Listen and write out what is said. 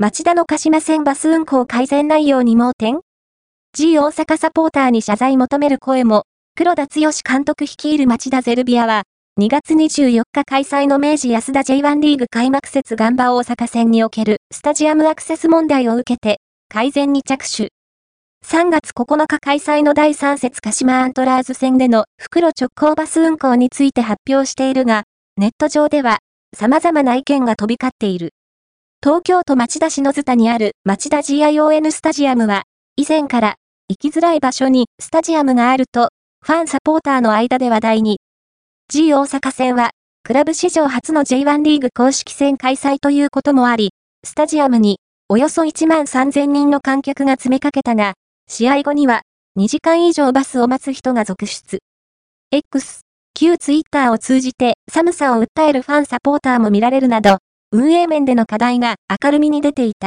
町田の鹿島線バス運行改善内容に盲点 ?G 大阪サポーターに謝罪求める声も、黒田剛監督率いる町田ゼルビアは、2月24日開催の明治安田 J1 リーグ開幕節ガンバ大阪戦におけるスタジアムアクセス問題を受けて、改善に着手。3月9日開催の第3節鹿島アントラーズ戦での袋直行バス運行について発表しているが、ネット上では様々な意見が飛び交っている。東京都町田市のズタにある町田 GION スタジアムは、以前から行きづらい場所にスタジアムがあると、ファンサポーターの間で話題に。G 大阪戦は、クラブ史上初の J1 リーグ公式戦開催ということもあり、スタジアムにおよそ1万3000人の観客が詰めかけたが、試合後には2時間以上バスを待つ人が続出。X、旧ツイッターを通じて寒さを訴えるファンサポーターも見られるなど、運営面での課題が明るみに出ていた。